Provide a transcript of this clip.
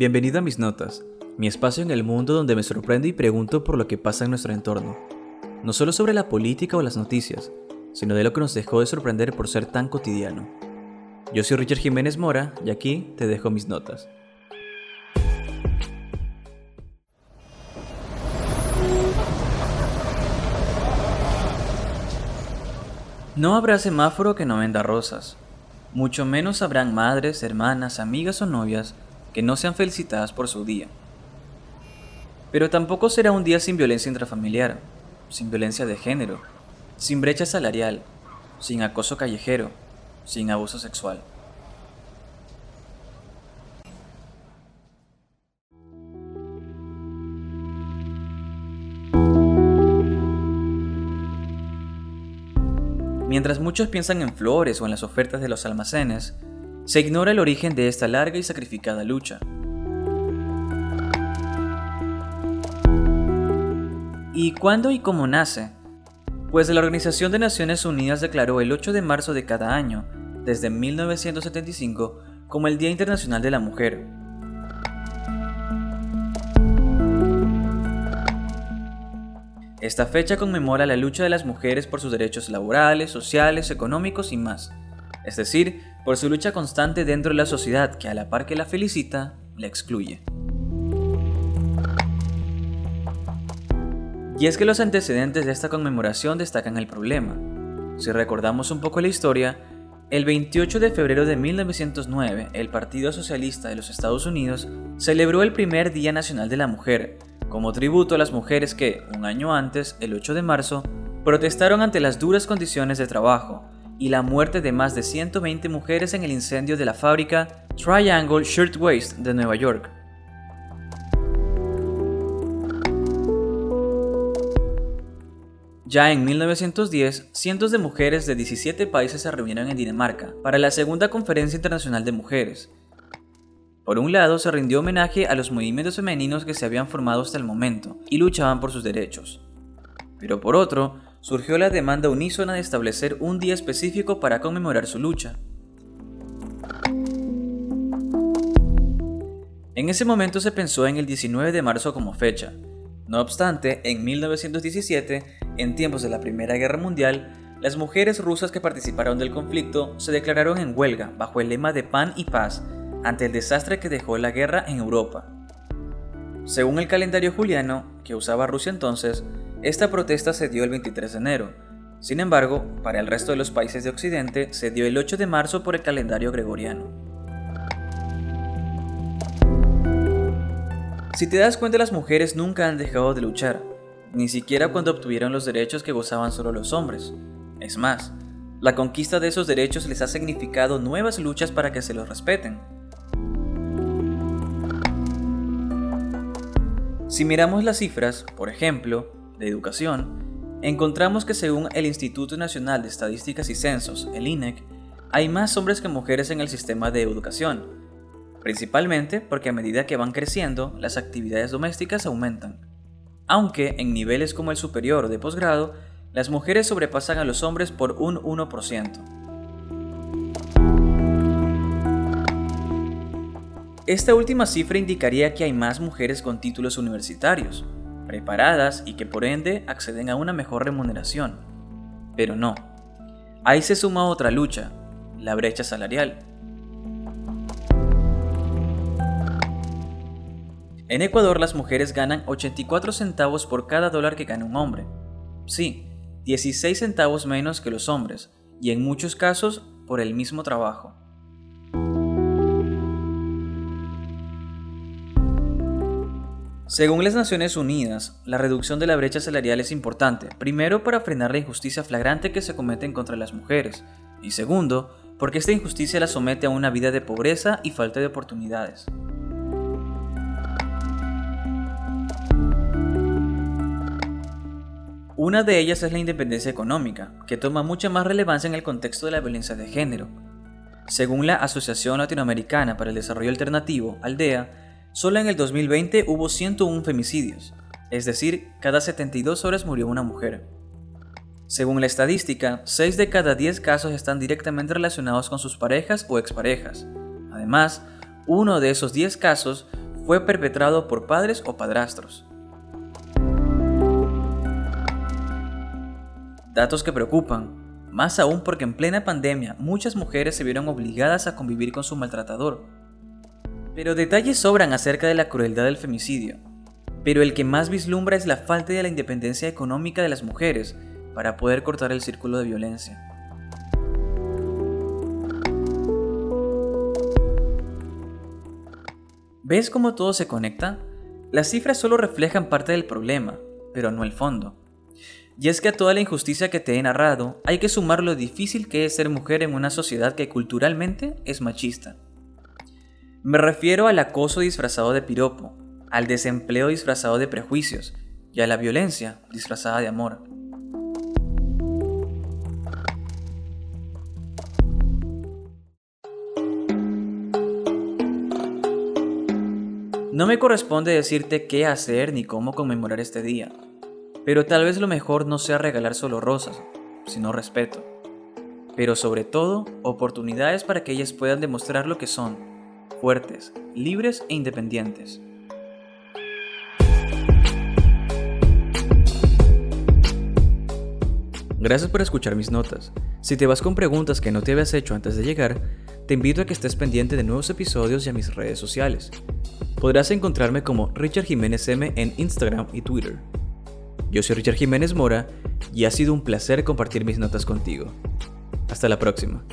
Bienvenido a Mis Notas, mi espacio en el mundo donde me sorprendo y pregunto por lo que pasa en nuestro entorno. No solo sobre la política o las noticias, sino de lo que nos dejó de sorprender por ser tan cotidiano. Yo soy Richard Jiménez Mora y aquí te dejo mis notas. No habrá semáforo que no venda rosas. Mucho menos habrán madres, hermanas, amigas o novias que no sean felicitadas por su día. Pero tampoco será un día sin violencia intrafamiliar, sin violencia de género, sin brecha salarial, sin acoso callejero, sin abuso sexual. Mientras muchos piensan en flores o en las ofertas de los almacenes, se ignora el origen de esta larga y sacrificada lucha. ¿Y cuándo y cómo nace? Pues la Organización de Naciones Unidas declaró el 8 de marzo de cada año, desde 1975, como el Día Internacional de la Mujer. Esta fecha conmemora la lucha de las mujeres por sus derechos laborales, sociales, económicos y más, es decir, por su lucha constante dentro de la sociedad que a la par que la felicita, la excluye. Y es que los antecedentes de esta conmemoración destacan el problema. Si recordamos un poco la historia, el 28 de febrero de 1909, el Partido Socialista de los Estados Unidos celebró el primer Día Nacional de la Mujer, como tributo a las mujeres que, un año antes, el 8 de marzo, protestaron ante las duras condiciones de trabajo, y la muerte de más de 120 mujeres en el incendio de la fábrica Triangle Shirtwaist de Nueva York. Ya en 1910, cientos de mujeres de 17 países se reunieron en Dinamarca para la segunda Conferencia Internacional de Mujeres. Por un lado, se rindió homenaje a los movimientos femeninos que se habían formado hasta el momento y luchaban por sus derechos. Pero por otro, surgió la demanda unísona de establecer un día específico para conmemorar su lucha. En ese momento se pensó en el 19 de marzo como fecha. No obstante, en 1917, en tiempos de la Primera Guerra Mundial, las mujeres rusas que participaron del conflicto se declararon en huelga bajo el lema de pan y paz ante el desastre que dejó la guerra en Europa. Según el calendario juliano que usaba Rusia entonces, esta protesta se dio el 23 de enero. Sin embargo, para el resto de los países de Occidente se dio el 8 de marzo por el calendario gregoriano. Si te das cuenta, las mujeres nunca han dejado de luchar, ni siquiera cuando obtuvieron los derechos que gozaban solo los hombres. Es más, la conquista de esos derechos les ha significado nuevas luchas para que se los respeten. Si miramos las cifras, por ejemplo, de educación, encontramos que según el Instituto Nacional de Estadísticas y Censos, el INEC, hay más hombres que mujeres en el sistema de educación, principalmente porque a medida que van creciendo, las actividades domésticas aumentan. Aunque en niveles como el superior o de posgrado, las mujeres sobrepasan a los hombres por un 1%. Esta última cifra indicaría que hay más mujeres con títulos universitarios, preparadas y que por ende acceden a una mejor remuneración. Pero no. Ahí se suma otra lucha, la brecha salarial. En Ecuador las mujeres ganan 84 centavos por cada dólar que gana un hombre. Sí, 16 centavos menos que los hombres, y en muchos casos por el mismo trabajo. Según las Naciones Unidas, la reducción de la brecha salarial es importante, primero para frenar la injusticia flagrante que se comete contra las mujeres, y segundo, porque esta injusticia la somete a una vida de pobreza y falta de oportunidades. Una de ellas es la independencia económica, que toma mucha más relevancia en el contexto de la violencia de género. Según la Asociación Latinoamericana para el Desarrollo Alternativo, ALDEA, Solo en el 2020 hubo 101 femicidios, es decir, cada 72 horas murió una mujer. Según la estadística, 6 de cada 10 casos están directamente relacionados con sus parejas o exparejas. Además, uno de esos 10 casos fue perpetrado por padres o padrastros. Datos que preocupan, más aún porque en plena pandemia muchas mujeres se vieron obligadas a convivir con su maltratador. Pero detalles sobran acerca de la crueldad del femicidio, pero el que más vislumbra es la falta de la independencia económica de las mujeres para poder cortar el círculo de violencia. ¿Ves cómo todo se conecta? Las cifras solo reflejan parte del problema, pero no el fondo. Y es que a toda la injusticia que te he narrado hay que sumar lo difícil que es ser mujer en una sociedad que culturalmente es machista. Me refiero al acoso disfrazado de piropo, al desempleo disfrazado de prejuicios y a la violencia disfrazada de amor. No me corresponde decirte qué hacer ni cómo conmemorar este día, pero tal vez lo mejor no sea regalar solo rosas, sino respeto. Pero sobre todo, oportunidades para que ellas puedan demostrar lo que son, fuertes, libres e independientes. Gracias por escuchar mis notas. Si te vas con preguntas que no te habías hecho antes de llegar, te invito a que estés pendiente de nuevos episodios y a mis redes sociales. Podrás encontrarme como Richard Jiménez M en Instagram y Twitter. Yo soy Richard Jiménez Mora y ha sido un placer compartir mis notas contigo. Hasta la próxima.